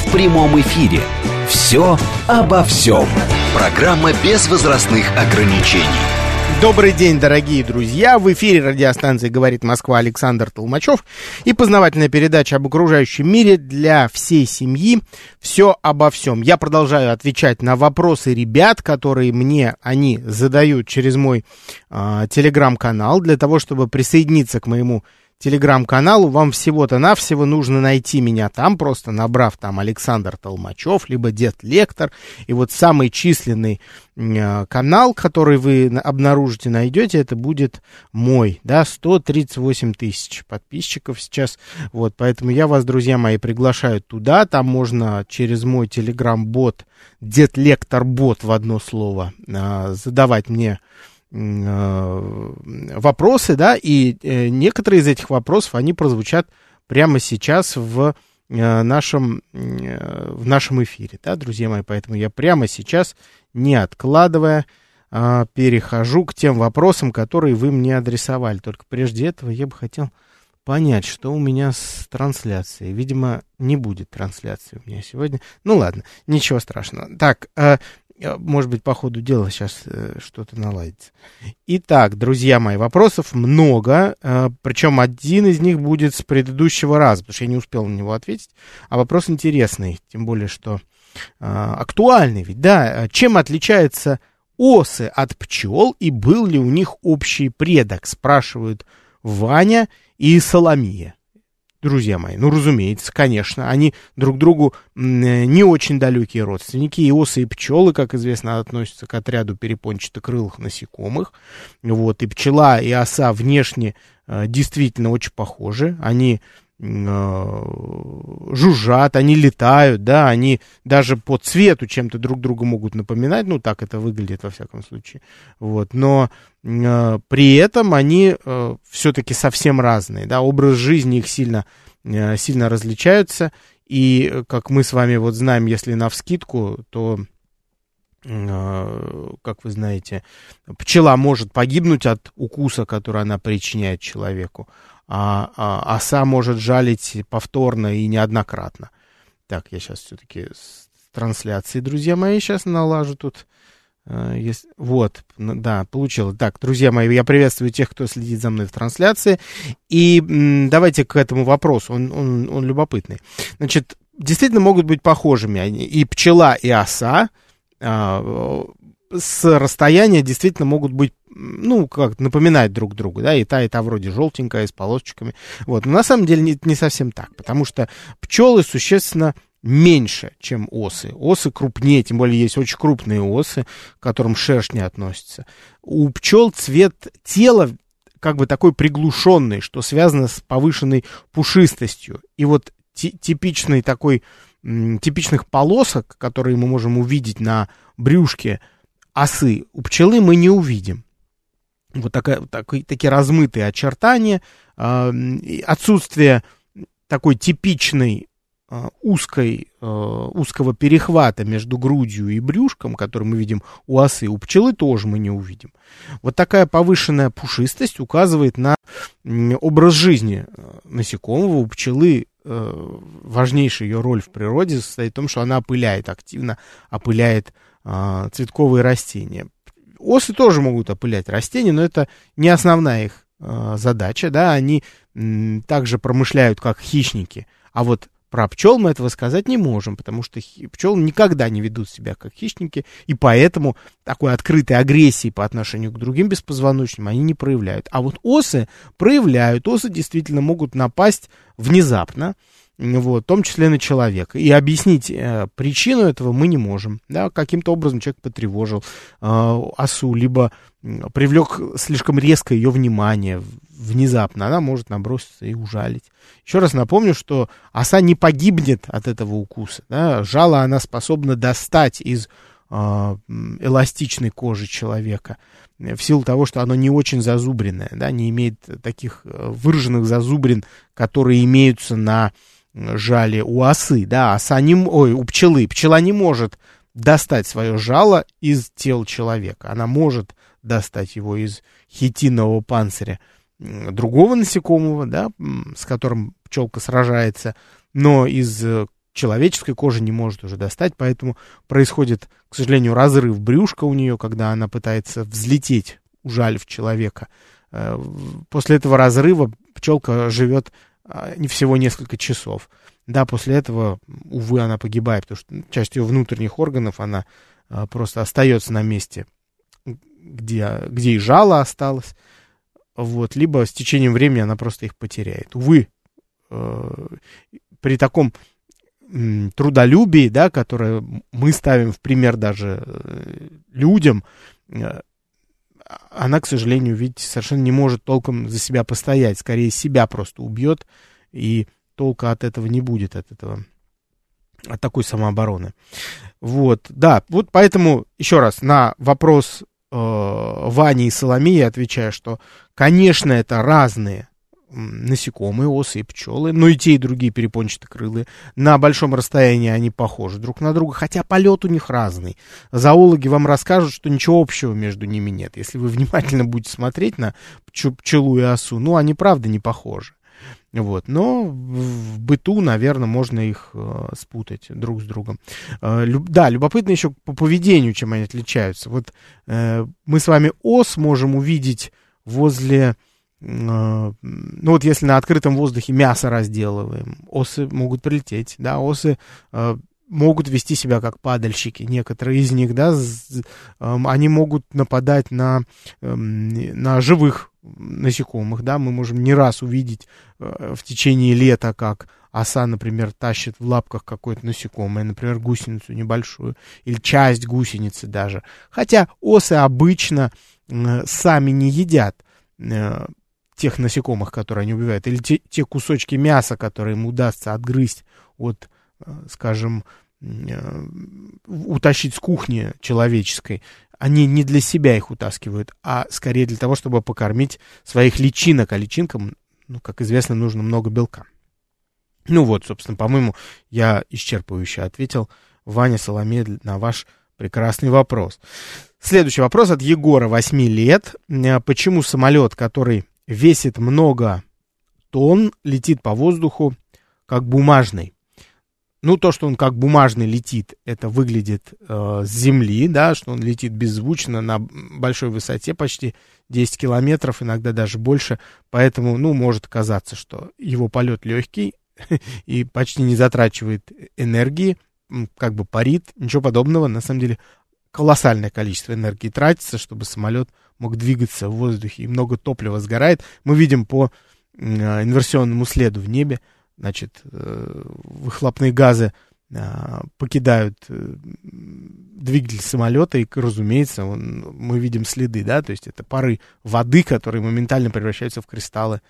в прямом эфире. «Все обо всем». Программа без возрастных ограничений. Добрый день, дорогие друзья! В эфире радиостанции «Говорит Москва» Александр Толмачев и познавательная передача об окружающем мире для всей семьи. Все обо всем. Я продолжаю отвечать на вопросы ребят, которые мне они задают через мой э, телеграм-канал для того, чтобы присоединиться к моему телеграм-каналу. Вам всего-то навсего нужно найти меня там, просто набрав там Александр Толмачев, либо Дед Лектор. И вот самый численный э, канал, который вы обнаружите, найдете, это будет мой, да, 138 тысяч подписчиков сейчас. Вот, поэтому я вас, друзья мои, приглашаю туда. Там можно через мой телеграм-бот, Дед Лектор бот в одно слово, э, задавать мне вопросы, да, и э, некоторые из этих вопросов, они прозвучат прямо сейчас в э, нашем, в нашем эфире, да, друзья мои, поэтому я прямо сейчас, не откладывая, перехожу к тем вопросам, которые вы мне адресовали. Только прежде этого я бы хотел понять, что у меня с трансляцией. Видимо, не будет трансляции у меня сегодня. Ну ладно, ничего страшного. Так, может быть, по ходу дела сейчас э, что-то наладится. Итак, друзья мои, вопросов много, э, причем один из них будет с предыдущего раза, потому что я не успел на него ответить, а вопрос интересный, тем более, что э, актуальный ведь, да, чем отличаются осы от пчел и был ли у них общий предок, спрашивают Ваня и Соломия друзья мои. Ну, разумеется, конечно, они друг другу не очень далекие родственники. И осы, и пчелы, как известно, относятся к отряду перепончатокрылых насекомых. Вот, и пчела, и оса внешне э, действительно очень похожи. Они жужжат, они летают, да, они даже по цвету чем-то друг друга могут напоминать, ну, так это выглядит во всяком случае, вот, но э, при этом они э, все-таки совсем разные, да, образ жизни их сильно, э, сильно различаются, и, как мы с вами вот знаем, если на вскидку, то э, как вы знаете, пчела может погибнуть от укуса, который она причиняет человеку, а, а оса может жалить повторно и неоднократно. Так, я сейчас все-таки с трансляцией, друзья мои, сейчас налажу тут. Uh, есть, вот, да, получилось. Так, друзья мои, я приветствую тех, кто следит за мной в трансляции. И м, давайте к этому вопросу, он, он, он любопытный. Значит, действительно могут быть похожими и пчела, и оса. А, с расстояния действительно могут быть, ну, как напоминать друг другу, да, и та, и та вроде желтенькая, с полосочками. Вот, но на самом деле не, не совсем так, потому что пчелы существенно меньше, чем осы. Осы крупнее, тем более есть очень крупные осы, к которым шерсть не относится. У пчел цвет тела как бы такой приглушенный, что связано с повышенной пушистостью. И вот типичный такой, типичных полосок, которые мы можем увидеть на брюшке осы у пчелы мы не увидим. Вот такая, так, такие размытые очертания, э, отсутствие такой типичной э, узкой, э, узкого перехвата между грудью и брюшком, который мы видим у осы, у пчелы тоже мы не увидим. Вот такая повышенная пушистость указывает на образ жизни насекомого. У пчелы важнейшая ее роль в природе состоит в том, что она опыляет, активно опыляет цветковые растения. Осы тоже могут опылять растения, но это не основная их а, задача, да, они м, также промышляют как хищники. А вот про пчел мы этого сказать не можем, потому что пчелы никогда не ведут себя как хищники, и поэтому такой открытой агрессии по отношению к другим беспозвоночным они не проявляют. А вот осы проявляют. Осы действительно могут напасть внезапно, вот, в том числе на человека. И объяснить э, причину этого мы не можем. Да, каким-то образом человек потревожил э, осу, либо привлек слишком резко ее внимание, внезапно, она может наброситься и ужалить. Еще раз напомню, что оса не погибнет от этого укуса. Да? Жало она способна достать из э, эластичной кожи человека в силу того, что оно не очень зазубренное, да, не имеет таких э, выраженных зазубрин, которые имеются на жале у осы, да, оса не, ой, у пчелы. Пчела не может достать свое жало из тела человека. Она может достать его из хитинового панциря другого насекомого, да, с которым пчелка сражается, но из э, человеческой кожи не может уже достать, поэтому происходит, к сожалению, разрыв брюшка у нее, когда она пытается взлететь, ужалив человека. Э, после этого разрыва пчелка живет всего несколько часов. Да, после этого, увы, она погибает, потому что часть ее внутренних органов, она а, просто остается на месте, где, где и жало осталось. Вот, либо с течением времени она просто их потеряет. Увы, э, при таком трудолюбии, да, которое мы ставим в пример даже э, людям, э, она, к сожалению, видите, совершенно не может толком за себя постоять, скорее себя просто убьет, и толка от этого не будет, от этого, от такой самообороны. Вот, да, вот поэтому, еще раз, на вопрос э, Вани и Соломии отвечаю, что, конечно, это разные насекомые, осы и пчелы, но и те, и другие перепончатокрылые. На большом расстоянии они похожи друг на друга, хотя полет у них разный. Зоологи вам расскажут, что ничего общего между ними нет. Если вы внимательно будете смотреть на пчелу и осу, ну, они правда не похожи. Вот. Но в быту, наверное, можно их э, спутать друг с другом. Э, люб, да, любопытно еще по поведению, чем они отличаются. Вот э, мы с вами ос можем увидеть возле ну вот если на открытом воздухе мясо разделываем, осы могут прилететь, да, осы э, могут вести себя как падальщики, некоторые из них, да, з, э, они могут нападать на, э, на живых насекомых, да, мы можем не раз увидеть э, в течение лета, как оса, например, тащит в лапках какое-то насекомое, например, гусеницу небольшую, или часть гусеницы даже. Хотя осы обычно э, сами не едят э, тех насекомых, которые они убивают, или те, те кусочки мяса, которые им удастся отгрызть от, э, скажем, э, утащить с кухни человеческой, они не для себя их утаскивают, а скорее для того, чтобы покормить своих личинок. А личинкам, ну, как известно, нужно много белка. Ну вот, собственно, по-моему, я исчерпывающе ответил Ваня Соломея на ваш прекрасный вопрос. Следующий вопрос от Егора, 8 лет. Э, почему самолет, который весит много тонн, летит по воздуху как бумажный. Ну, то, что он как бумажный летит, это выглядит э, с земли, да, что он летит беззвучно на большой высоте, почти 10 километров, иногда даже больше. Поэтому, ну, может казаться, что его полет легкий и почти не затрачивает энергии, как бы парит, ничего подобного. На самом деле, колоссальное количество энергии тратится, чтобы самолет мог двигаться в воздухе, и много топлива сгорает. Мы видим по э, инверсионному следу в небе, значит, э, выхлопные газы э, покидают двигатель самолета, и, разумеется, он, мы видим следы, да, то есть это пары воды, которые моментально превращаются в кристаллы,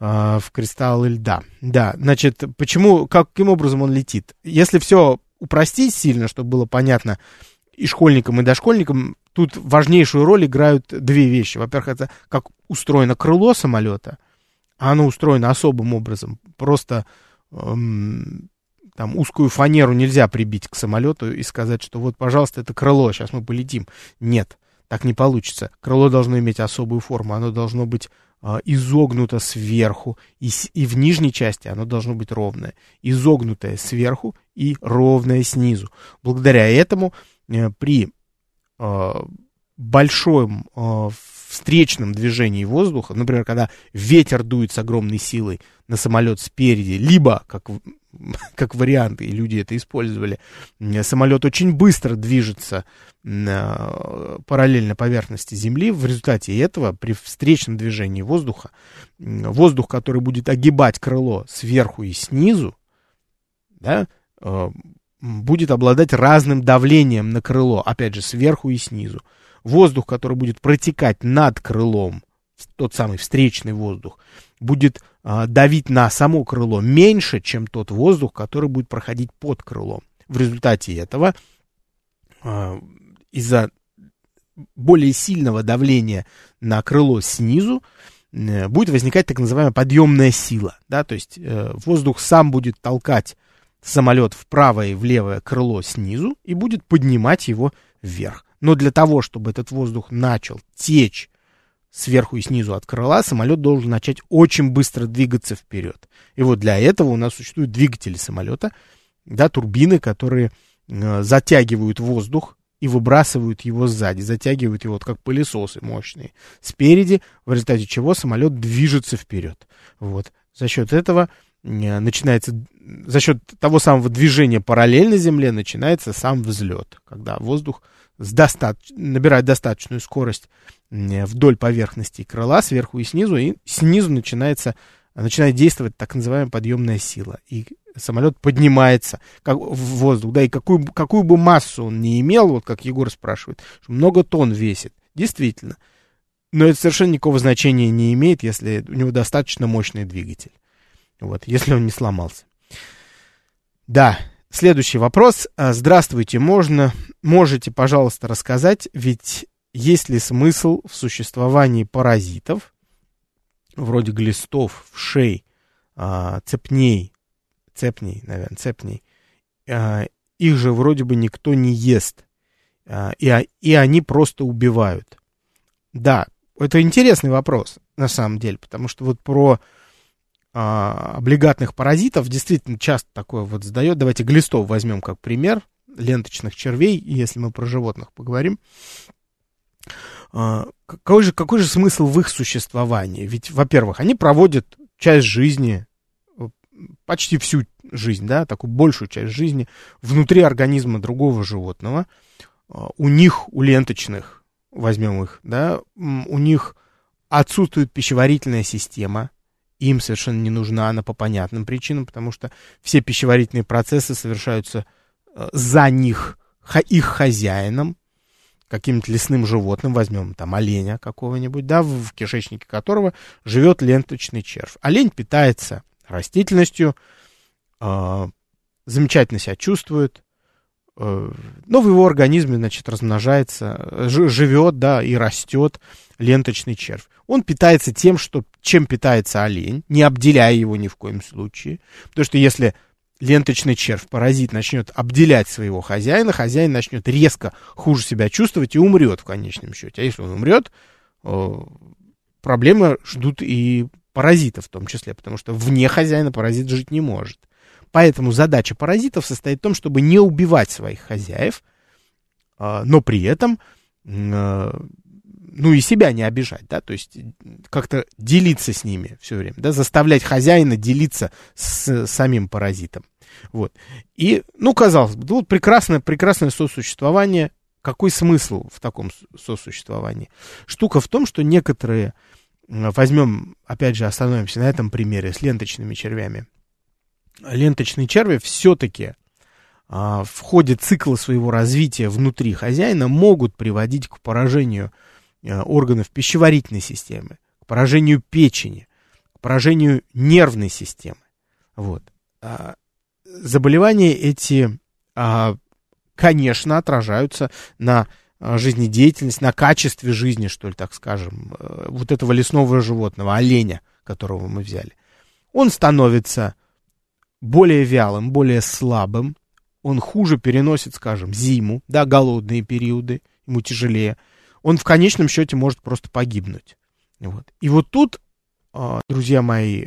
в кристаллы льда. Да, значит, почему, каким образом он летит? Если все упростить сильно, чтобы было понятно, и школьникам, и дошкольникам тут важнейшую роль играют две вещи. Во-первых, это как устроено крыло самолета, а оно устроено особым образом. Просто эм, там узкую фанеру нельзя прибить к самолету и сказать, что вот, пожалуйста, это крыло, сейчас мы полетим. Нет, так не получится. Крыло должно иметь особую форму, оно должно быть э, изогнуто сверху, и, и в нижней части оно должно быть ровное. Изогнутое сверху и ровное снизу. Благодаря этому при э, большом э, встречном движении воздуха, например, когда ветер дует с огромной силой на самолет спереди, либо, как, как варианты, и люди это использовали, самолет очень быстро движется параллельно поверхности Земли, в результате этого при встречном движении воздуха, воздух, который будет огибать крыло сверху и снизу, да, э, будет обладать разным давлением на крыло, опять же, сверху и снизу. Воздух, который будет протекать над крылом, тот самый встречный воздух, будет э, давить на само крыло меньше, чем тот воздух, который будет проходить под крылом. В результате этого э, из-за более сильного давления на крыло снизу э, будет возникать так называемая подъемная сила. Да? То есть э, воздух сам будет толкать самолет в правое и в левое крыло снизу и будет поднимать его вверх. Но для того, чтобы этот воздух начал течь сверху и снизу от крыла, самолет должен начать очень быстро двигаться вперед. И вот для этого у нас существуют двигатели самолета, да, турбины, которые э, затягивают воздух и выбрасывают его сзади, затягивают его вот как пылесосы мощные спереди, в результате чего самолет движется вперед. Вот. За счет этого начинается, за счет того самого движения параллельно Земле начинается сам взлет, когда воздух с достат... набирает достаточную скорость э, вдоль поверхности крыла, сверху и снизу, и снизу начинается, начинает действовать так называемая подъемная сила. И самолет поднимается как, в воздух, да, и какую, какую бы массу он не имел, вот как Егор спрашивает, много тонн весит, действительно. Но это совершенно никакого значения не имеет, если у него достаточно мощный двигатель. Вот, если он не сломался. Да, следующий вопрос. А, здравствуйте, можно, можете, пожалуйста, рассказать, ведь есть ли смысл в существовании паразитов, вроде глистов, вшей, а, цепней, цепней, наверное, цепней, а, их же вроде бы никто не ест, и, и они просто убивают. Да, это интересный вопрос, на самом деле, потому что вот про а, облигатных паразитов действительно часто такое вот задает. Давайте глистов возьмем как пример, ленточных червей, если мы про животных поговорим. А, какой же, какой же смысл в их существовании? Ведь, во-первых, они проводят часть жизни почти всю жизнь, да, такую большую часть жизни внутри организма другого животного. А, у них, у ленточных, возьмем их, да, у них отсутствует пищеварительная система, им совершенно не нужна она по понятным причинам, потому что все пищеварительные процессы совершаются а, за них, их хозяином, каким-то лесным животным, возьмем там оленя какого-нибудь, да, в кишечнике которого живет ленточный червь. Олень питается растительностью, э, замечательно себя чувствует, э, но в его организме, значит, размножается, живет, да, и растет ленточный червь. Он питается тем, что, чем питается олень, не обделяя его ни в коем случае. Потому что если ленточный червь, паразит, начнет обделять своего хозяина, хозяин начнет резко хуже себя чувствовать и умрет в конечном счете. А если он умрет, э, проблемы ждут и паразитов в том числе, потому что вне хозяина паразит жить не может. Поэтому задача паразитов состоит в том, чтобы не убивать своих хозяев, а, но при этом, а, ну и себя не обижать, да, то есть как-то делиться с ними все время, да, заставлять хозяина делиться с самим паразитом. Вот. И, ну, казалось бы, вот прекрасное, прекрасное сосуществование. Какой смысл в таком сосуществовании? Штука в том, что некоторые возьмем, опять же, остановимся на этом примере с ленточными червями. Ленточные черви все-таки а, в ходе цикла своего развития внутри хозяина могут приводить к поражению а, органов пищеварительной системы, к поражению печени, к поражению нервной системы. Вот. А, заболевания эти, а, конечно, отражаются на Э, жизнедеятельность, на качестве жизни, что ли, так скажем, э, вот этого лесного животного, оленя, которого мы взяли. Он становится более вялым, более слабым, он хуже переносит, скажем, зиму, да, голодные периоды, ему тяжелее. Он в конечном счете может просто погибнуть. Вот. И вот тут, э, друзья мои,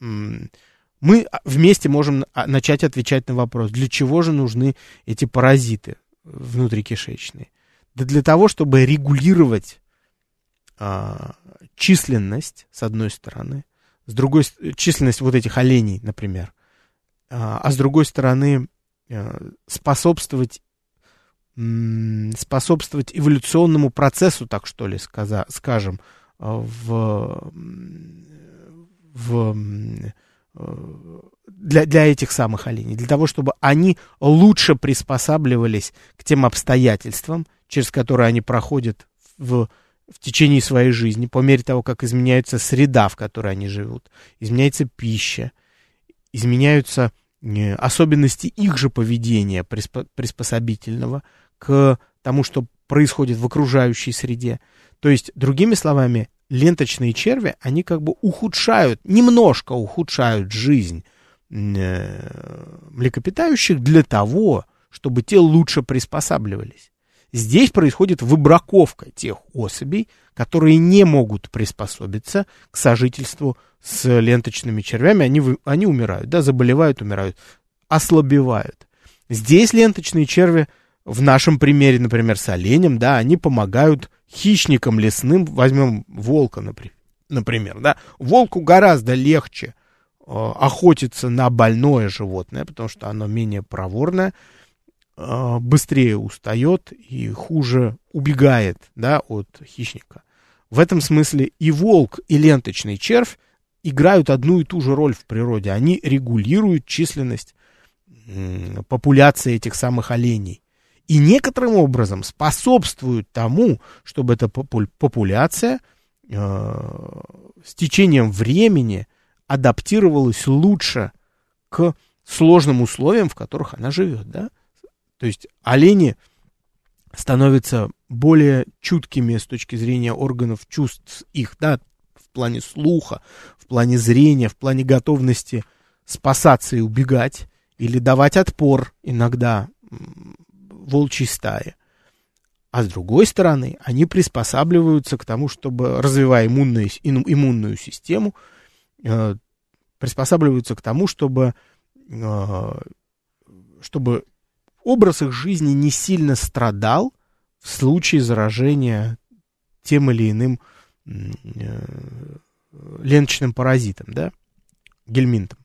мы вместе можем а, начать отвечать на вопрос, для чего же нужны эти паразиты внутрикишечные. Да для того, чтобы регулировать а, численность, с одной стороны, с другой численность вот этих оленей, например, а, а с другой стороны а, способствовать способствовать эволюционному процессу, так что ли, сказа, скажем, а, в, в для, для этих самых оленей, для того, чтобы они лучше приспосабливались к тем обстоятельствам, через которые они проходят в, в течение своей жизни, по мере того, как изменяется среда, в которой они живут, изменяется пища, изменяются э, особенности их же поведения приспособительного к тому, что происходит в окружающей среде. То есть, другими словами, ленточные черви, они как бы ухудшают, немножко ухудшают жизнь э, млекопитающих для того, чтобы те лучше приспосабливались. Здесь происходит выбраковка тех особей, которые не могут приспособиться к сожительству с ленточными червями. Они, они умирают, да, заболевают, умирают, ослабевают. Здесь ленточные черви, в нашем примере, например, с оленем, да, они помогают хищникам лесным, возьмем волка, например, да, волку гораздо легче э, охотиться на больное животное, потому что оно менее проворное, э, быстрее устает и хуже убегает, да, от хищника. В этом смысле и волк, и ленточный червь играют одну и ту же роль в природе. Они регулируют численность популяции этих самых оленей и некоторым образом способствуют тому, чтобы эта популяция э, с течением времени адаптировалась лучше к сложным условиям, в которых она живет, да? То есть олени становятся более чуткими с точки зрения органов чувств их, да, в плане слуха, в плане зрения, в плане готовности спасаться и убегать, или давать отпор иногда волчьей стаи. А с другой стороны, они приспосабливаются к тому, чтобы, развивая иммунную, иммунную систему, э, приспосабливаются к тому, чтобы, э, чтобы образ их жизни не сильно страдал в случае заражения тем или иным э, ленточным паразитом, да, гельминтом.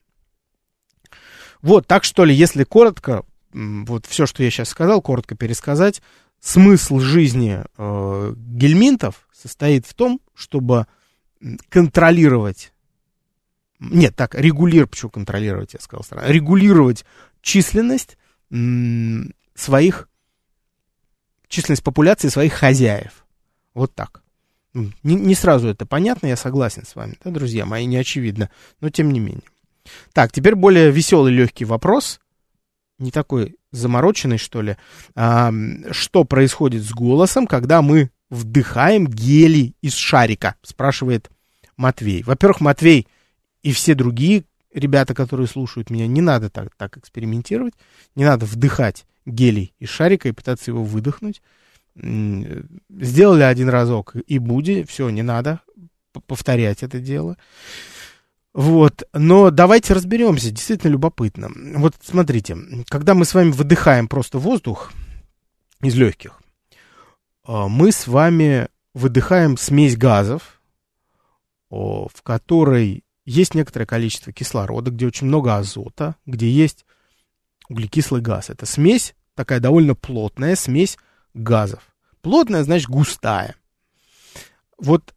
Вот, так что ли, если коротко, вот все, что я сейчас сказал, коротко пересказать, смысл жизни э, гельминтов состоит в том, чтобы контролировать, нет, так, регулировать, почему контролировать, я сказал, регулировать численность м, своих, численность популяции своих хозяев. Вот так. Не, не сразу это понятно, я согласен с вами, да, друзья мои, не очевидно, но тем не менее. Так, теперь более веселый, легкий вопрос не такой замороченный, что ли. А, что происходит с голосом, когда мы вдыхаем гелий из шарика? Спрашивает Матвей. Во-первых, Матвей и все другие ребята, которые слушают меня, не надо так, так экспериментировать. Не надо вдыхать гелий из шарика и пытаться его выдохнуть. Сделали один разок и буди, все, не надо повторять это дело. Вот, но давайте разберемся, действительно любопытно. Вот смотрите, когда мы с вами выдыхаем просто воздух из легких, а, мы с вами выдыхаем смесь газов, в которой есть некоторое количество кислорода, где очень много азота, где есть углекислый газ. Это смесь, такая довольно плотная смесь газов. Плотная, значит, густая. Вот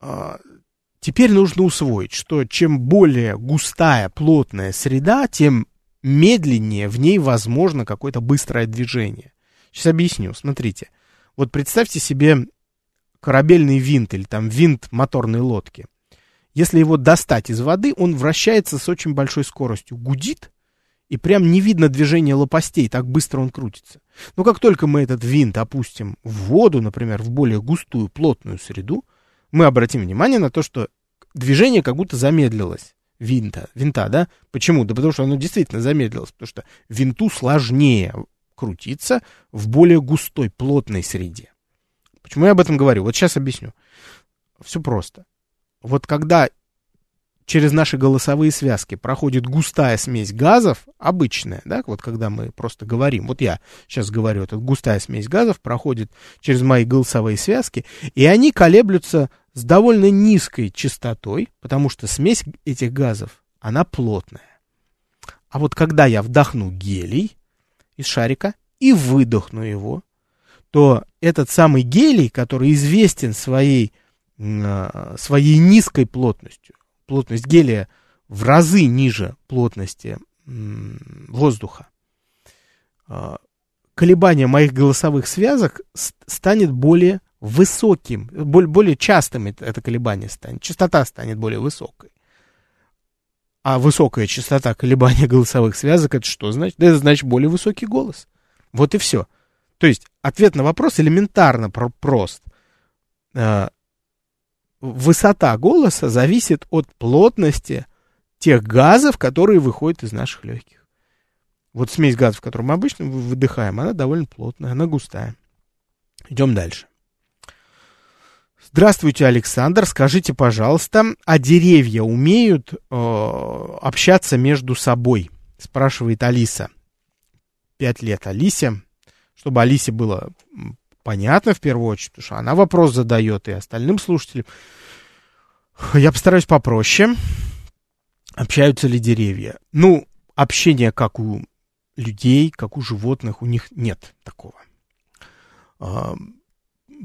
а, Теперь нужно усвоить, что чем более густая, плотная среда, тем медленнее в ней возможно какое-то быстрое движение. Сейчас объясню. Смотрите. Вот представьте себе корабельный винт или там винт моторной лодки. Если его достать из воды, он вращается с очень большой скоростью, гудит, и прям не видно движения лопастей, так быстро он крутится. Но как только мы этот винт опустим в воду, например, в более густую, плотную среду, мы обратим внимание на то, что движение как будто замедлилось винта, винта, да? Почему? Да потому что оно действительно замедлилось, потому что винту сложнее крутиться в более густой, плотной среде. Почему я об этом говорю? Вот сейчас объясню. Все просто. Вот когда через наши голосовые связки проходит густая смесь газов, обычная, да, вот когда мы просто говорим, вот я сейчас говорю, эта густая смесь газов проходит через мои голосовые связки, и они колеблются с довольно низкой частотой, потому что смесь этих газов, она плотная. А вот когда я вдохну гелий из шарика и выдохну его, то этот самый гелий, который известен своей, а, своей низкой плотностью, плотность гелия в разы ниже плотности воздуха, а, колебание моих голосовых связок станет более высоким, более, более частым это, колебание станет, частота станет более высокой. А высокая частота колебания голосовых связок, это что значит? Это значит более высокий голос. Вот и все. То есть ответ на вопрос элементарно прост. Высота голоса зависит от плотности тех газов, которые выходят из наших легких. Вот смесь газов, которую мы обычно выдыхаем, она довольно плотная, она густая. Идем дальше. Здравствуйте, Александр. Скажите, пожалуйста, а деревья умеют э, общаться между собой? Спрашивает Алиса. Пять лет Алисе. Чтобы Алисе было понятно в первую очередь, потому что она вопрос задает и остальным слушателям. Я постараюсь попроще. Общаются ли деревья? Ну, общения, как у людей, как у животных, у них нет такого. А,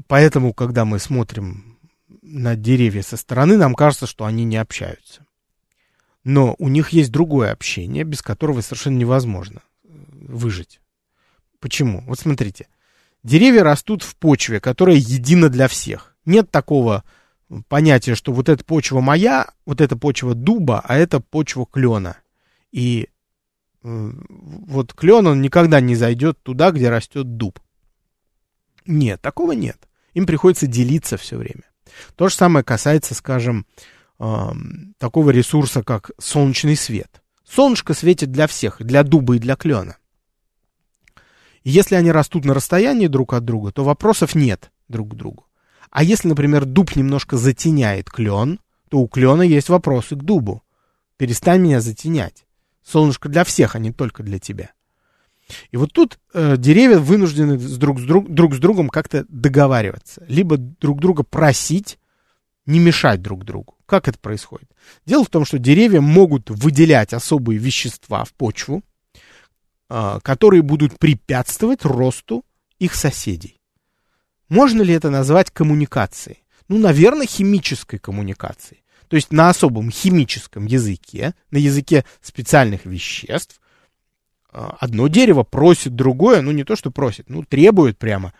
поэтому, когда мы смотрим на деревья со стороны, нам кажется, что они не общаются. Но у них есть другое общение, без которого совершенно невозможно э, выжить. Почему? Вот смотрите. Деревья растут в почве, которая едина для всех. Нет такого понятия, что вот эта почва моя, вот эта почва дуба, а это почва клена. И э, вот клен, он никогда не зайдет туда, где растет дуб. Нет, такого нет. Им приходится делиться все время. То же самое касается, скажем, такого ресурса, как солнечный свет. Солнышко светит для всех, для дуба и для клена. И если они растут на расстоянии друг от друга, то вопросов нет друг к другу. А если, например, дуб немножко затеняет клен, то у клена есть вопросы к дубу. Перестань меня затенять. Солнышко для всех, а не только для тебя. И вот тут э, деревья вынуждены с друг, с друг, друг с другом как-то договариваться. Либо друг друга просить не мешать друг другу. Как это происходит? Дело в том, что деревья могут выделять особые вещества в почву, которые будут препятствовать росту их соседей. Можно ли это назвать коммуникацией? Ну, наверное, химической коммуникацией. То есть на особом химическом языке, на языке специальных веществ, а, одно дерево просит другое, ну не то, что просит, ну требует прямо,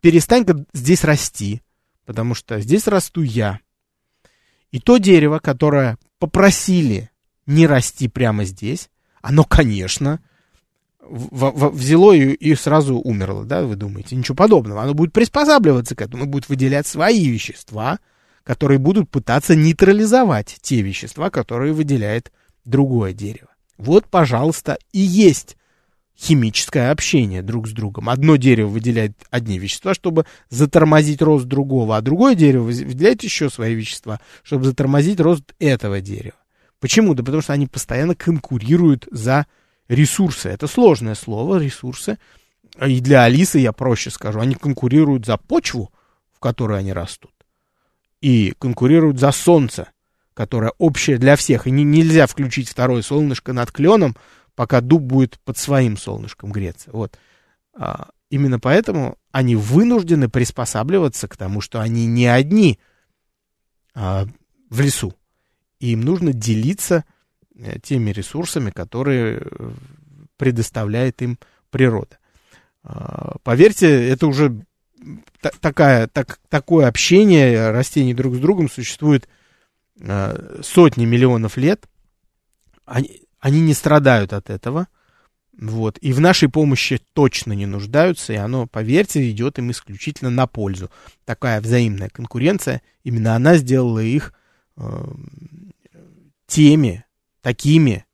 перестань-ка здесь расти, потому что здесь расту я. И то дерево, которое попросили не расти прямо здесь, оно, конечно, в, в, взяло и, и сразу умерло, да, вы думаете? Ничего подобного. Оно будет приспосабливаться к этому, будет выделять свои вещества, которые будут пытаться нейтрализовать те вещества, которые выделяет другое дерево. Вот, пожалуйста, и есть химическое общение друг с другом. Одно дерево выделяет одни вещества, чтобы затормозить рост другого, а другое дерево выделяет еще свои вещества, чтобы затормозить рост этого дерева. Почему? Да потому что они постоянно конкурируют за ресурсы. Это сложное слово, ресурсы. И для Алисы я проще скажу. Они конкурируют за почву, в которой они растут. И конкурируют за солнце, которое общее для всех. И не, нельзя включить второе солнышко над кленом, пока дуб будет под своим солнышком греться. Вот. А, именно поэтому они вынуждены приспосабливаться к тому, что они не одни а, в лесу. И им нужно делиться теми ресурсами, которые э, предоставляет им природа. А, поверьте, это уже такая, так, такое общение растений друг с другом существует а, сотни миллионов лет. Они, они не страдают от этого. Вот. И в нашей помощи точно не нуждаются, и оно, поверьте, идет им исключительно на пользу. Такая взаимная конкуренция, именно она сделала их э, теми, такими,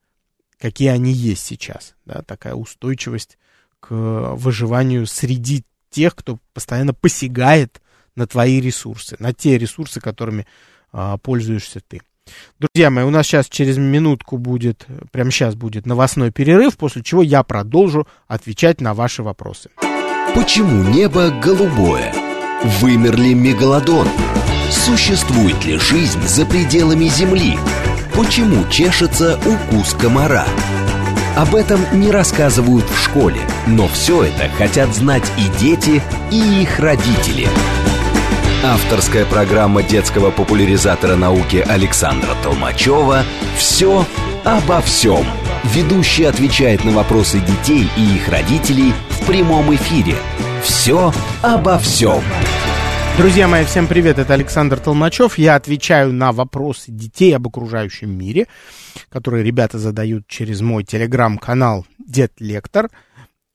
какие они есть сейчас. Да, такая устойчивость к выживанию среди тех, кто постоянно посягает на твои ресурсы, на те ресурсы, которыми а, пользуешься ты. Друзья мои, у нас сейчас через минутку будет, прямо сейчас будет новостной перерыв, после чего я продолжу отвечать на ваши вопросы. Почему небо голубое? Вымер ли мегалодон? Существует ли жизнь за пределами Земли? Почему чешется укус комара? Об этом не рассказывают в школе, но все это хотят знать и дети, и их родители. Авторская программа детского популяризатора науки Александра Толмачева «Все обо всем». Ведущий отвечает на вопросы детей и их родителей в прямом эфире. «Все обо всем». Друзья мои, всем привет, это Александр Толмачев. Я отвечаю на вопросы детей об окружающем мире, которые ребята задают через мой телеграм-канал Дед Лектор.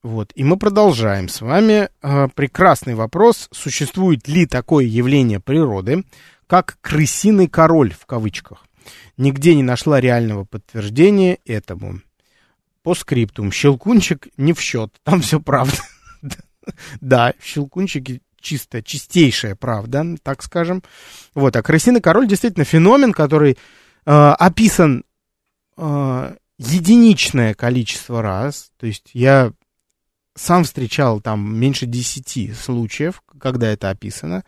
Вот, и мы продолжаем с вами. Э, прекрасный вопрос. Существует ли такое явление природы, как крысиный король в кавычках? Нигде не нашла реального подтверждения этому. По скриптум. Щелкунчик не в счет. Там все правда. Да, щелкунчики чисто, чистейшая правда, так скажем. Вот, а крысиный король действительно феномен, который э, описан э, единичное количество раз. То есть я сам встречал там меньше десяти случаев, когда это описано.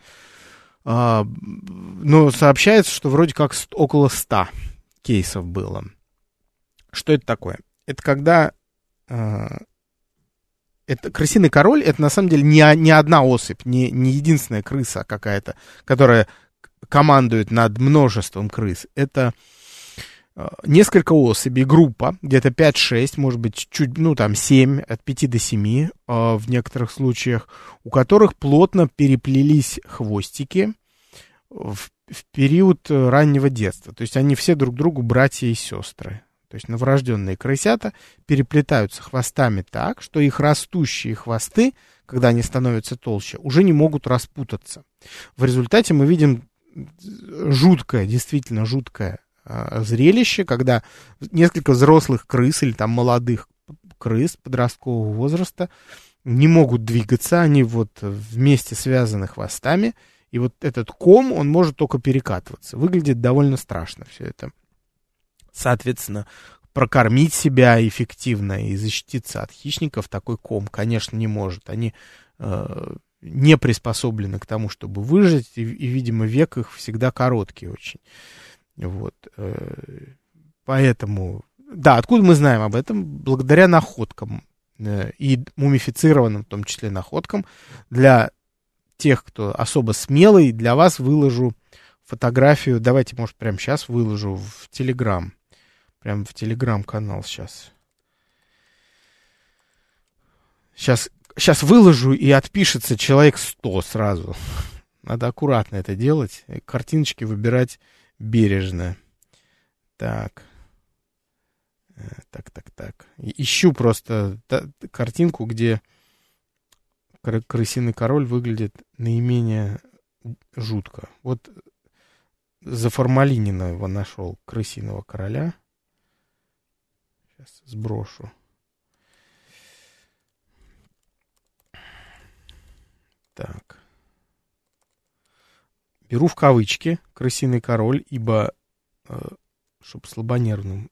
А, но сообщается, что вроде как около ста кейсов было. Что это такое? Это когда... А, это крысиный король, это на самом деле не, не одна особь, не, не единственная крыса какая-то, которая командует над множеством крыс. Это Э, несколько особей, группа, где-то 5-6, может быть, чуть, ну, там, 7, от 5 до 7 э, в некоторых случаях, у которых плотно переплелись хвостики в, в период э, раннего детства. То есть они все друг другу братья и сестры. То есть новорожденные крысята переплетаются хвостами так, что их растущие хвосты, когда они становятся толще, уже не могут распутаться. В результате мы видим жуткое, действительно жуткое а, зрелище, когда несколько взрослых крыс или там молодых крыс подросткового возраста не могут двигаться, они вот вместе связаны хвостами, и вот этот ком, он может только перекатываться. Выглядит довольно страшно все это. Соответственно, прокормить себя эффективно и защититься от хищников такой ком, конечно, не может. Они э, не приспособлены к тому, чтобы выжить, и, и, видимо, век их всегда короткий очень. Вот. Э, поэтому, да, откуда мы знаем об этом? Благодаря находкам э, и мумифицированным, в том числе, находкам. Для тех, кто особо смелый, для вас выложу фотографию. Давайте, может, прямо сейчас выложу в Телеграм. Прям в Телеграм-канал сейчас. Сейчас, сейчас выложу и отпишется человек 100 сразу. Надо аккуратно это делать. Картиночки выбирать бережно. Так. Э, так, так, так. Ищу просто картинку, где крысиный король выглядит наименее жутко. Вот за формалинина его нашел, крысиного короля. Сейчас сброшу. Так. Беру в кавычки «крысиный король», ибо, э, чтобы слабонервным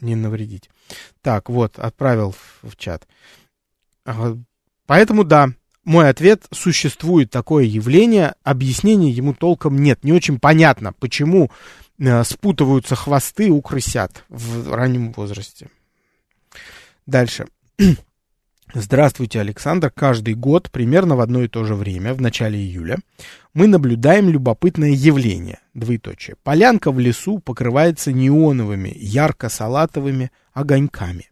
не навредить. Так, вот, отправил в, в чат. Поэтому да, мой ответ, существует такое явление, объяснения ему толком нет. Не очень понятно, почему спутываются хвосты у крысят в раннем возрасте. Дальше. Здравствуйте, Александр. Каждый год, примерно в одно и то же время, в начале июля, мы наблюдаем любопытное явление. Двоеточие. Полянка в лесу покрывается неоновыми, ярко-салатовыми огоньками.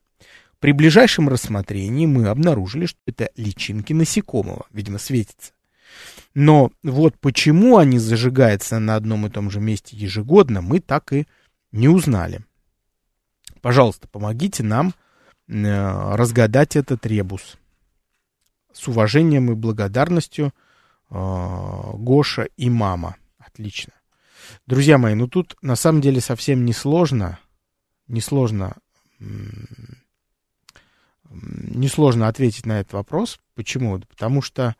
При ближайшем рассмотрении мы обнаружили, что это личинки насекомого, видимо, светится. Но вот почему они зажигаются на одном и том же месте ежегодно, мы так и не узнали. Пожалуйста, помогите нам Э, разгадать этот ребус. С уважением и благодарностью э, Гоша и мама. Отлично. Друзья мои, ну тут на самом деле совсем не сложно, не сложно, не сложно ответить на этот вопрос. Почему? Потому что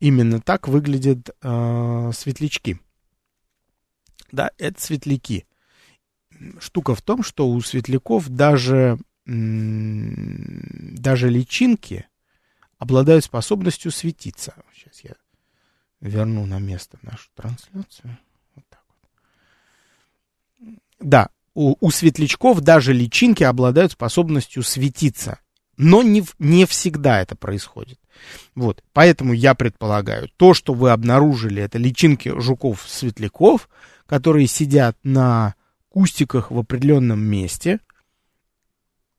именно так выглядят э, светлячки. Да, это светляки. Штука в том, что у светляков даже даже личинки обладают способностью светиться. Сейчас я верну на место нашу трансляцию. Вот так вот. Да, у, у светлячков даже личинки обладают способностью светиться. Но не, не всегда это происходит. Вот, поэтому я предполагаю, то, что вы обнаружили, это личинки жуков-светляков, которые сидят на кустиках в определенном месте,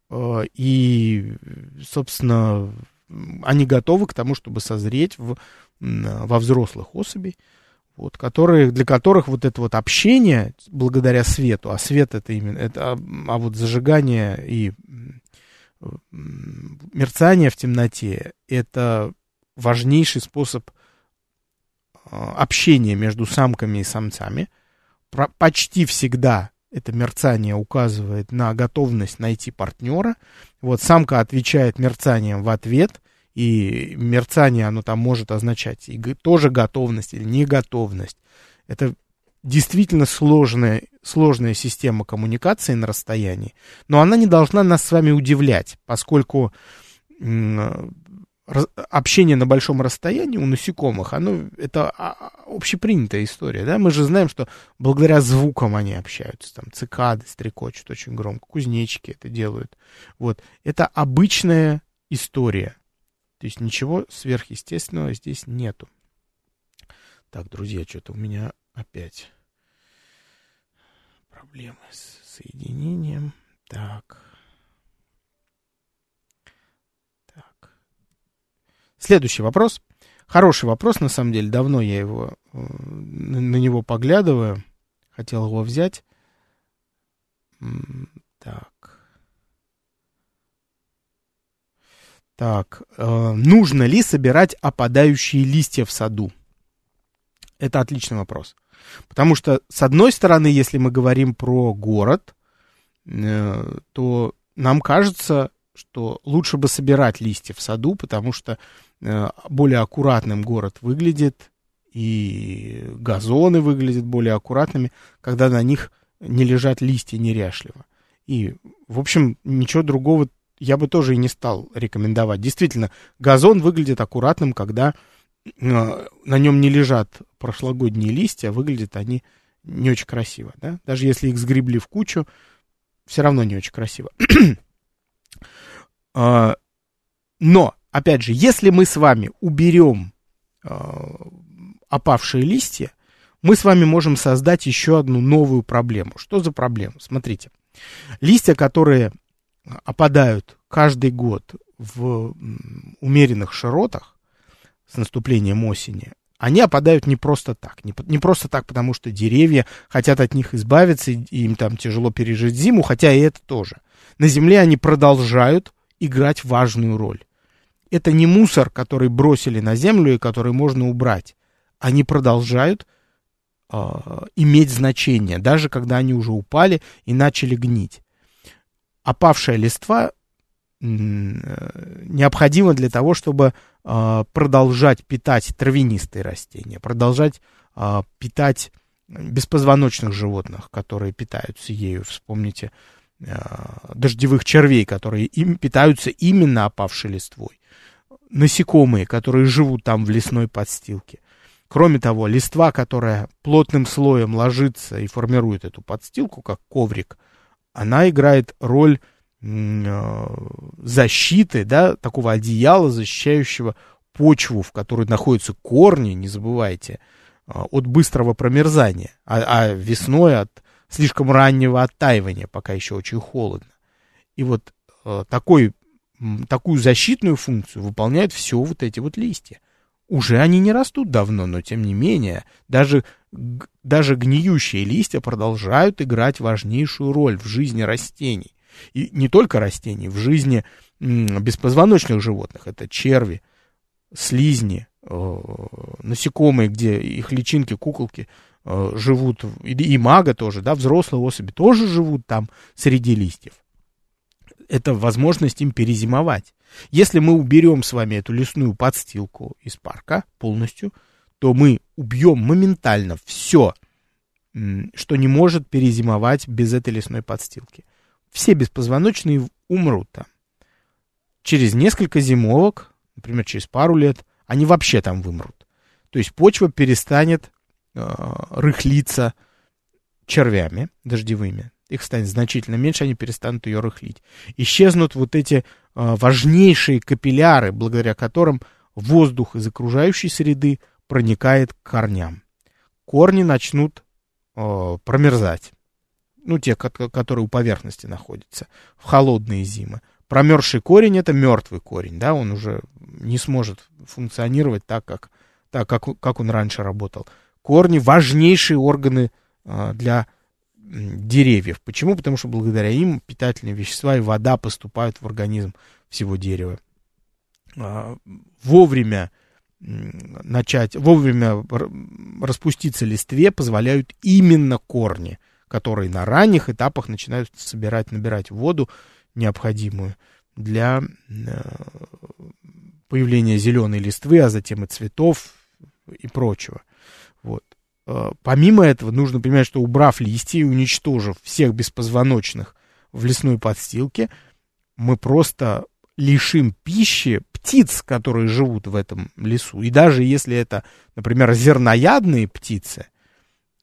э, и, собственно, они готовы к тому, чтобы созреть в, во взрослых особей, вот, которые, для которых вот это вот общение благодаря свету, а свет это именно, это, а, а вот зажигание и мерцание в темноте это важнейший способ а, общения между самками и самцами. Почти всегда это мерцание указывает на готовность найти партнера. Вот самка отвечает мерцанием в ответ, и мерцание, оно там может означать и тоже готовность или неготовность. Это действительно сложная, сложная система коммуникации на расстоянии, но она не должна нас с вами удивлять, поскольку общение на большом расстоянии у насекомых, оно, это а, общепринятая история, да, мы же знаем, что благодаря звукам они общаются, там, цикады стрекочут очень громко, кузнечики это делают, вот, это обычная история, то есть ничего сверхъестественного здесь нету. Так, друзья, что-то у меня опять проблемы с соединением, так... Следующий вопрос. Хороший вопрос, на самом деле. Давно я его э, на него поглядываю. Хотел его взять. Так. Так. Э, нужно ли собирать опадающие листья в саду? Это отличный вопрос. Потому что, с одной стороны, если мы говорим про город, э, то нам кажется, что лучше бы собирать листья в саду, потому что Э, более аккуратным город выглядит, и газоны выглядят более аккуратными, когда на них не лежат листья неряшливо. И, в общем, ничего другого я бы тоже и не стал рекомендовать. Действительно, газон выглядит аккуратным, когда на нем не лежат прошлогодние листья, выглядят они не очень красиво. Да? Даже если их сгребли в кучу, все равно не очень красиво. А, но опять же, если мы с вами уберем э, опавшие листья, мы с вами можем создать еще одну новую проблему. Что за проблема? Смотрите, листья, которые опадают каждый год в умеренных широтах с наступлением осени, они опадают не просто так. Не, не просто так, потому что деревья хотят от них избавиться, и им там тяжело пережить зиму, хотя и это тоже. На Земле они продолжают играть важную роль это не мусор, который бросили на землю и который можно убрать. Они продолжают э, иметь значение, даже когда они уже упали и начали гнить. Опавшая листва э, необходима для того, чтобы продолжать питать травянистые растения, продолжать э, питать беспозвоночных животных, которые питаются ею. Вспомните э, дождевых червей, которые им питаются именно опавшей листвой насекомые, которые живут там в лесной подстилке. Кроме того, листва, которая плотным слоем ложится и формирует эту подстилку, как коврик, она играет роль защиты, да, такого одеяла, защищающего почву, в которой находятся корни, не забывайте, э, от быстрого промерзания, а, а весной от слишком раннего оттаивания, пока еще очень холодно. И вот э, такой такую защитную функцию выполняют все вот эти вот листья. Уже они не растут давно, но тем не менее, даже, даже гниющие листья продолжают играть важнейшую роль в жизни растений. И не только растений, в жизни беспозвоночных животных. Это черви, слизни, э, насекомые, где их личинки, куколки э, живут, и мага тоже, да, взрослые особи тоже живут там среди листьев это возможность им перезимовать. Если мы уберем с вами эту лесную подстилку из парка полностью, то мы убьем моментально все, что не может перезимовать без этой лесной подстилки. Все беспозвоночные умрут там. Через несколько зимовок, например, через пару лет, они вообще там вымрут. То есть почва перестанет э, рыхлиться червями дождевыми, их станет значительно меньше, они перестанут ее рыхлить. Исчезнут вот эти э, важнейшие капилляры, благодаря которым воздух из окружающей среды проникает к корням. Корни начнут э, промерзать. Ну, те, которые у поверхности находятся, в холодные зимы. Промерзший корень это мертвый корень, да, он уже не сможет функционировать так, как, так, как, как он раньше работал. Корни важнейшие органы э, для деревьев. Почему? Потому что благодаря им питательные вещества и вода поступают в организм всего дерева. А, вовремя начать, вовремя распуститься листве позволяют именно корни, которые на ранних этапах начинают собирать, набирать воду необходимую для э, появления зеленой листвы, а затем и цветов и прочего. Вот. Э, помимо этого, нужно понимать, что убрав листья и уничтожив всех беспозвоночных в лесной подстилке, мы просто лишим пищи птиц, которые живут в этом лесу. И даже если это, например, зерноядные птицы,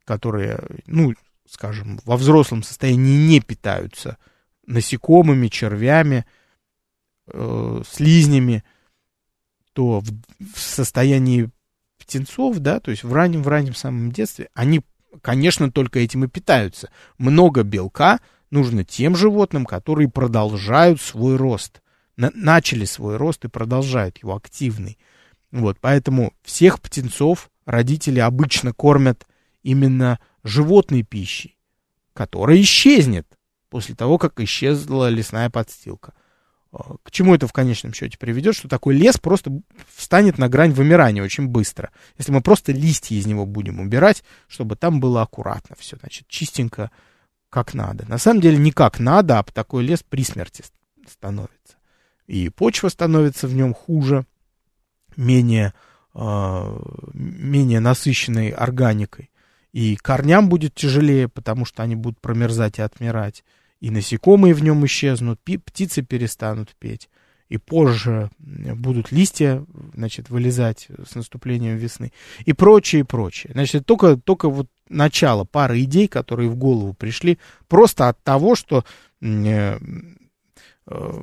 которые, ну, скажем, во взрослом состоянии не питаются насекомыми, червями, э, слизнями, то в, в состоянии птенцов, да, то есть в раннем, в раннем самом детстве, они, конечно, только этим и питаются. Много белка нужно тем животным, которые продолжают свой рост. На, начали свой рост и продолжают его активный. Вот, поэтому всех птенцов родители обычно кормят именно животной пищей, которая исчезнет после того, как исчезла лесная подстилка. К чему это в конечном счете приведет? Что такой лес просто встанет на грань вымирания очень быстро. Если мы просто листья из него будем убирать, чтобы там было аккуратно все, значит, чистенько, как надо. На самом деле не как надо, а такой лес при смерти становится. И почва становится в нем хуже, менее, э, менее насыщенной органикой. И корням будет тяжелее, потому что они будут промерзать и отмирать и насекомые в нем исчезнут, птицы перестанут петь, и позже будут листья, значит, вылезать с наступлением весны, и прочее, и прочее. Значит, только, только вот начало пары идей, которые в голову пришли, просто от того, что э, э,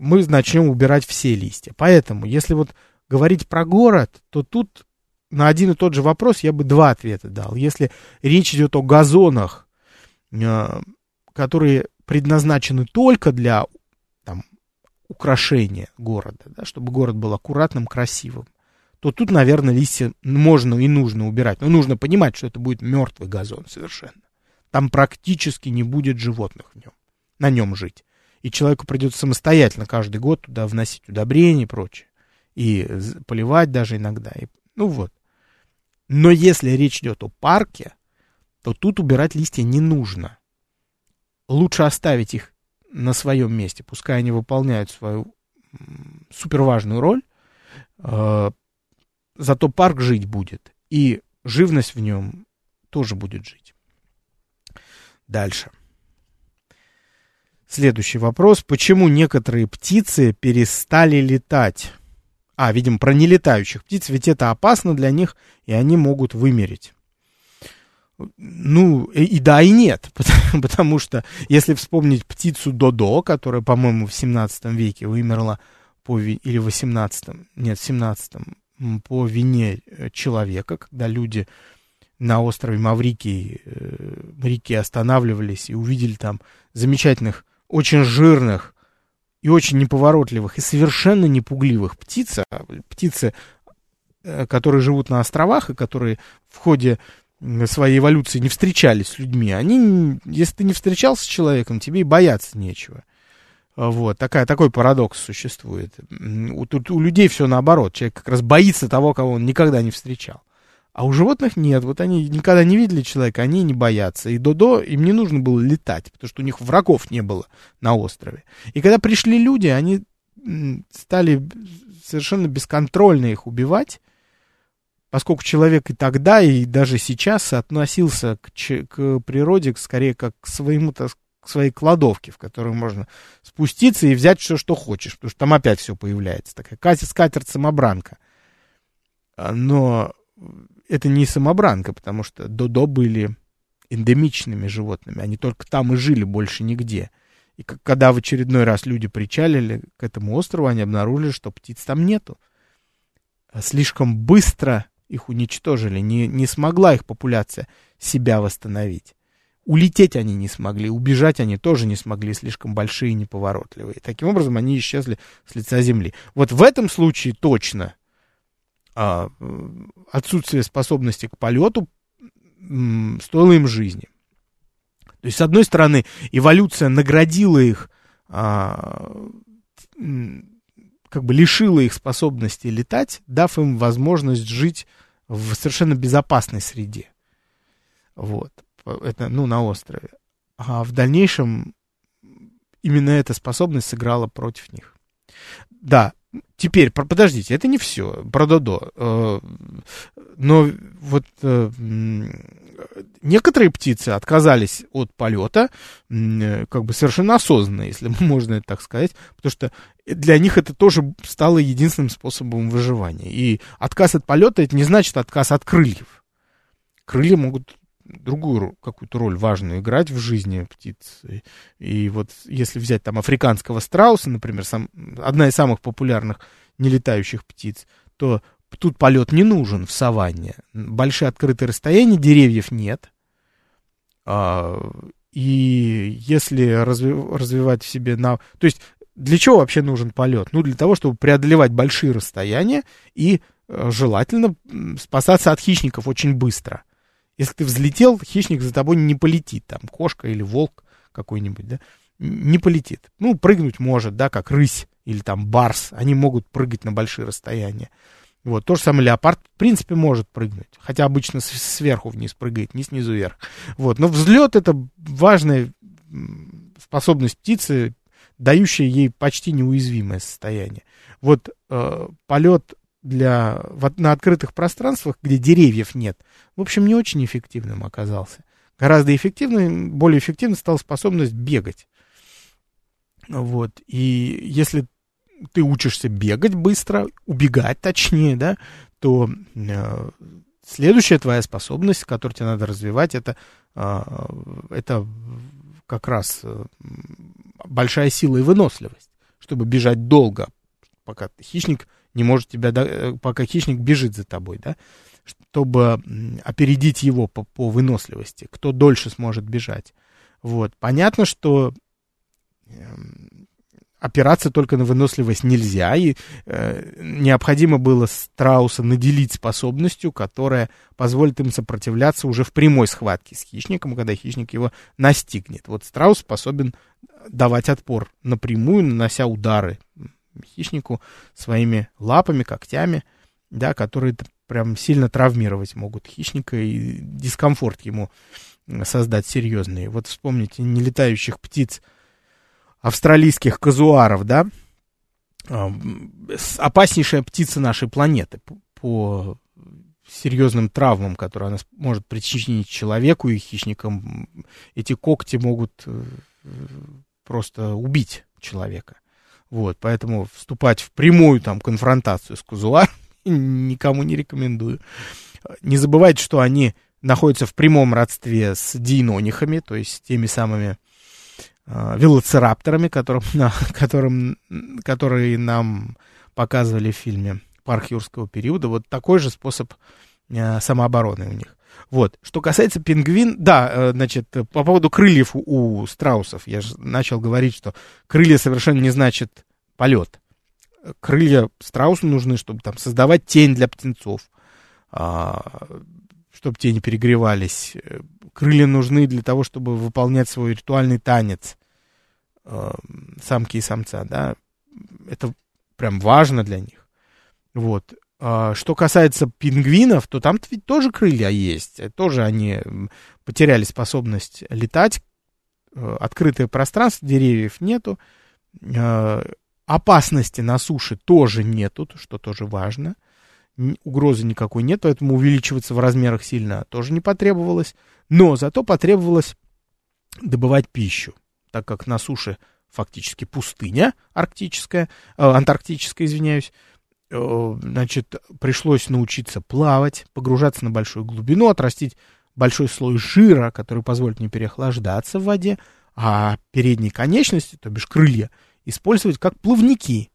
мы начнем убирать все листья. Поэтому, если вот говорить про город, то тут на один и тот же вопрос я бы два ответа дал. Если речь идет о газонах, э, которые предназначены только для там, украшения города, да, чтобы город был аккуратным, красивым, то тут, наверное, листья можно и нужно убирать. Но нужно понимать, что это будет мертвый газон совершенно. Там практически не будет животных в нем, на нем жить. И человеку придется самостоятельно каждый год туда вносить удобрения и прочее. И поливать даже иногда. И, ну вот. Но если речь идет о парке, то тут убирать листья не нужно лучше оставить их на своем месте, пускай они выполняют свою суперважную роль, э, зато парк жить будет, и живность в нем тоже будет жить. Дальше. Следующий вопрос. Почему некоторые птицы перестали летать? А, видимо, про нелетающих птиц, ведь это опасно для них, и они могут вымереть. Ну, и, и да, и нет, потому, потому что если вспомнить птицу Додо, которая, по-моему, в 17 веке вымерла по или в 18, нет, в 17 по вине э, человека, когда люди на острове Маврикий, э, останавливались и увидели там замечательных, очень жирных и очень неповоротливых и совершенно непугливых птиц, а, птицы, э, которые живут на островах и которые в ходе своей эволюции не встречались с людьми, они, если ты не встречался с человеком, тебе и бояться нечего. Вот, такая, такой парадокс существует. У, тут у людей все наоборот. Человек как раз боится того, кого он никогда не встречал. А у животных нет. Вот они никогда не видели человека, они не боятся. И Додо им не нужно было летать, потому что у них врагов не было на острове. И когда пришли люди, они стали совершенно бесконтрольно их убивать поскольку человек и тогда, и даже сейчас относился к, к природе скорее как к своему, так, к своей кладовке, в которую можно спуститься и взять все, что хочешь, потому что там опять все появляется. Такая скатерть-самобранка. А, но это не самобранка, потому что Додо были эндемичными животными. Они только там и жили, больше нигде. И когда в очередной раз люди причалили к этому острову, они обнаружили, что птиц там нету. Слишком быстро их уничтожили, не, не смогла их популяция себя восстановить. Улететь они не смогли, убежать они тоже не смогли, слишком большие и неповоротливые. Таким образом, они исчезли с лица земли. Вот в этом случае точно а, отсутствие способности к полету стоило им жизни. То есть, с одной стороны, эволюция наградила их, а, как бы лишила их способности летать, дав им возможность жить в совершенно безопасной среде. Вот. Это, ну, на острове. А в дальнейшем именно эта способность сыграла против них. Да, теперь, подождите, это не все про Додо. Э, но вот э, некоторые птицы отказались от полета, как бы совершенно осознанно, если можно это так сказать, потому что для них это тоже стало единственным способом выживания. И отказ от полета это не значит отказ от крыльев. Крылья могут другую какую-то роль важную играть в жизни птиц. И вот если взять там африканского страуса, например, сам, одна из самых популярных нелетающих птиц, то тут полет не нужен в саванне. Большие открытые расстояния, деревьев нет. А, и если разви, развивать в себе... На... То есть для чего вообще нужен полет? Ну, для того, чтобы преодолевать большие расстояния и э, желательно спасаться от хищников очень быстро. Если ты взлетел, хищник за тобой не полетит, там, кошка или волк какой-нибудь, да, не полетит. Ну, прыгнуть может, да, как рысь или там барс, они могут прыгать на большие расстояния. Вот, то же самое леопард, в принципе, может прыгнуть, хотя обычно сверху вниз прыгает, не снизу вверх. Вот, но взлет это важная способность птицы, дающая ей почти неуязвимое состояние. Вот э, полет для, в, на открытых пространствах, где деревьев нет, в общем, не очень эффективным оказался. Гораздо эффективным, более эффективной стала способность бегать. Вот. И если ты учишься бегать быстро, убегать точнее, да, то э, следующая твоя способность, которую тебе надо развивать, это, э, это как раз э, большая сила и выносливость, чтобы бежать долго, пока хищник не может тебя, э, пока хищник бежит за тобой, да, чтобы опередить его по, по выносливости, кто дольше сможет бежать. Вот. Понятно, что эм, опираться только на выносливость нельзя, и э, необходимо было страуса наделить способностью, которая позволит им сопротивляться уже в прямой схватке с хищником, когда хищник его настигнет. Вот страус способен давать отпор напрямую, нанося удары хищнику своими лапами, когтями, да, которые прям сильно травмировать могут хищника и дискомфорт ему создать серьезный. Вот вспомните нелетающих птиц, австралийских казуаров, да, опаснейшая птица нашей планеты по, серьезным травмам, которые она может причинить человеку и хищникам. Эти когти могут э, просто убить человека. Вот, поэтому вступать в прямую там конфронтацию с Кузуар никому не рекомендую. Не забывайте, что они находятся в прямом родстве с динонихами, то есть теми самыми э, велоцирапторами, которым, на, которым, которые нам показывали в фильме «Парк юрского периода». Вот такой же способ э, самообороны у них. Вот. Что касается пингвин, да, э, значит, по поводу крыльев у, у страусов, я же начал говорить, что крылья совершенно не значит полет. Крылья страусу нужны, чтобы там создавать тень для птенцов, а, чтобы те не перегревались. Крылья нужны для того, чтобы выполнять свой ритуальный танец а, самки и самца, да. Это прям важно для них. Вот. А, что касается пингвинов, то там ведь тоже крылья есть. Тоже они потеряли способность летать. Э, открытое пространство, деревьев нету. А, опасности на суше тоже нету, что тоже важно. Угрозы никакой нет, поэтому увеличиваться в размерах сильно тоже не потребовалось. Но зато потребовалось добывать пищу, так как на суше фактически пустыня арктическая, э, антарктическая, извиняюсь, Э, значит, пришлось научиться плавать, погружаться на большую глубину, отрастить большой слой жира, который позволит не переохлаждаться в воде, а передние конечности, то бишь крылья, использовать как плавники.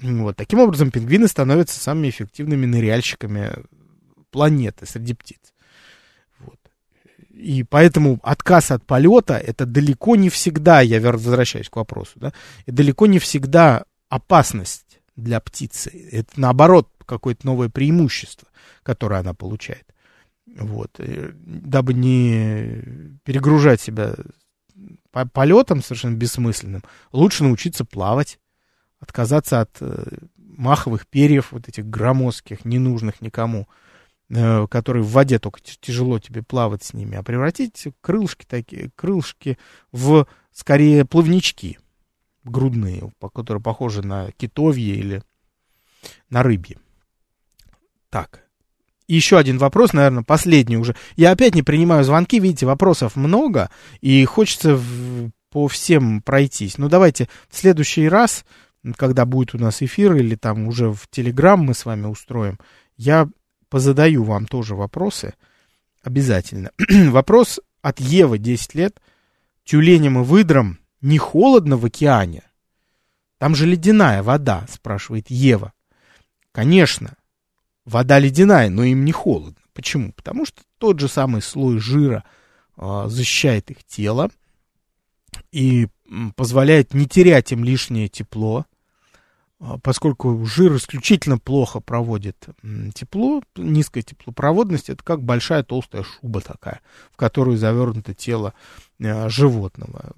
Вот. Таким образом, пингвины становятся самыми эффективными ныряльщиками планеты среди птиц. Вот. И поэтому отказ от полета это далеко не всегда, я возвращаюсь к вопросу, да, это далеко не всегда опасность для птицы. Это наоборот какое-то новое преимущество, которое она получает. Вот. И, дабы не перегружать себя полетом совершенно бессмысленным, лучше научиться плавать, отказаться от э, маховых перьев, вот этих громоздких, ненужных никому, э, которые в воде только тяжело тебе плавать с ними, а превратить крылышки такие, крылышки в скорее плавнички грудные, которые похожи на китовье или на рыбье. Так, еще один вопрос, наверное, последний уже. Я опять не принимаю звонки, видите, вопросов много, и хочется в, по всем пройтись. Ну, давайте в следующий раз, когда будет у нас эфир, или там уже в Телеграм мы с вами устроим, я позадаю вам тоже вопросы. Обязательно. Вопрос от Евы, 10 лет. Тюленям и выдрам не холодно в океане? Там же ледяная вода, спрашивает Ева. Конечно, Вода ледяная, но им не холодно. Почему? Потому что тот же самый слой жира э, защищает их тело и позволяет не терять им лишнее тепло, э, поскольку жир исключительно плохо проводит тепло, низкая теплопроводность, это как большая толстая шуба такая, в которую завернуто тело э, животного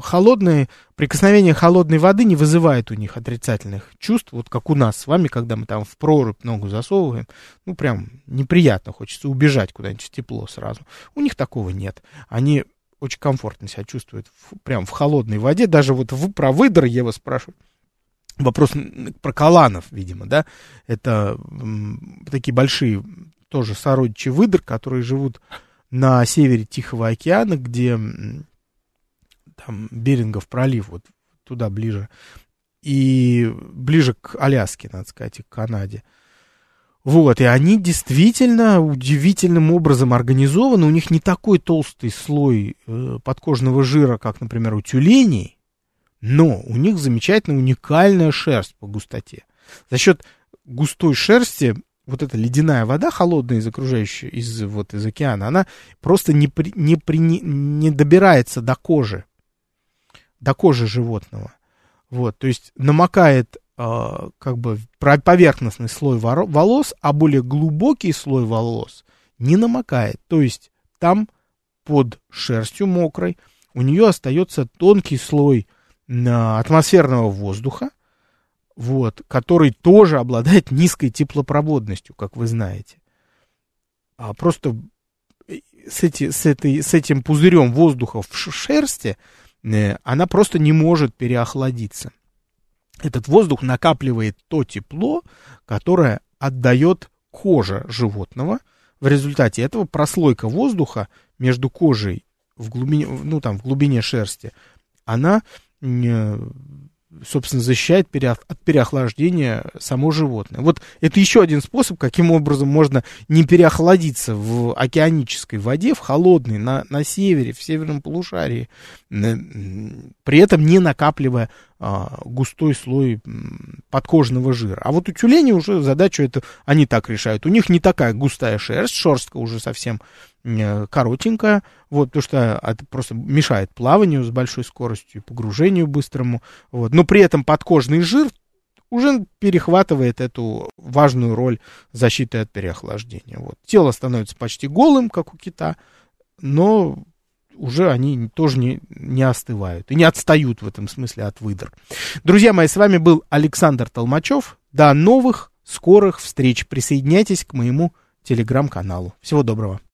холодные, прикосновение холодной воды не вызывает у них отрицательных чувств, вот как у нас с вами, когда мы там в прорубь ногу засовываем, ну, прям неприятно, хочется убежать куда-нибудь в тепло сразу. У них такого нет. Они очень комфортно себя чувствуют в, прям в холодной воде, даже вот в, про выдор Ева спрашивает. Вопрос про каланов, видимо, да, это м, такие большие тоже сородичи выдр, которые живут на севере Тихого океана, где там Берингов пролив, вот туда ближе, и ближе к Аляске, надо сказать, и к Канаде. Вот, и они действительно удивительным образом организованы. У них не такой толстый слой э, подкожного жира, как, например, у тюленей, но у них замечательно уникальная шерсть по густоте. За счет густой шерсти вот эта ледяная вода, холодная из окружающей, из, вот, из океана, она просто не, при, не, при, не добирается до кожи до кожи животного. Вот, то есть намокает э, как бы поверхностный слой волос, а более глубокий слой волос не намокает. То есть там под шерстью мокрой у нее остается тонкий слой э, атмосферного воздуха, вот, который тоже обладает низкой теплопроводностью, как вы знаете. А просто э, с, эти, с, этой, с этим пузырем воздуха в шерсти она просто не может переохладиться. Этот воздух накапливает то тепло, которое отдает кожа животного. В результате этого прослойка воздуха между кожей в глубине, ну, там, в глубине шерсти, она э, собственно, защищает от переохлаждения само животное. Вот это еще один способ, каким образом можно не переохладиться в океанической воде, в холодной, на, на севере, в северном полушарии, при этом не накапливая а, густой слой подкожного жира. А вот у тюленей уже задачу это они так решают. У них не такая густая шерсть, шерстка уже совсем коротенькая, вот, потому что это просто мешает плаванию с большой скоростью, погружению быстрому, вот. Но при этом подкожный жир уже перехватывает эту важную роль защиты от переохлаждения. Вот. Тело становится почти голым, как у кита, но уже они тоже не, не остывают и не отстают в этом смысле от выдр. Друзья мои, с вами был Александр Толмачев. До новых скорых встреч. Присоединяйтесь к моему телеграм-каналу. Всего доброго.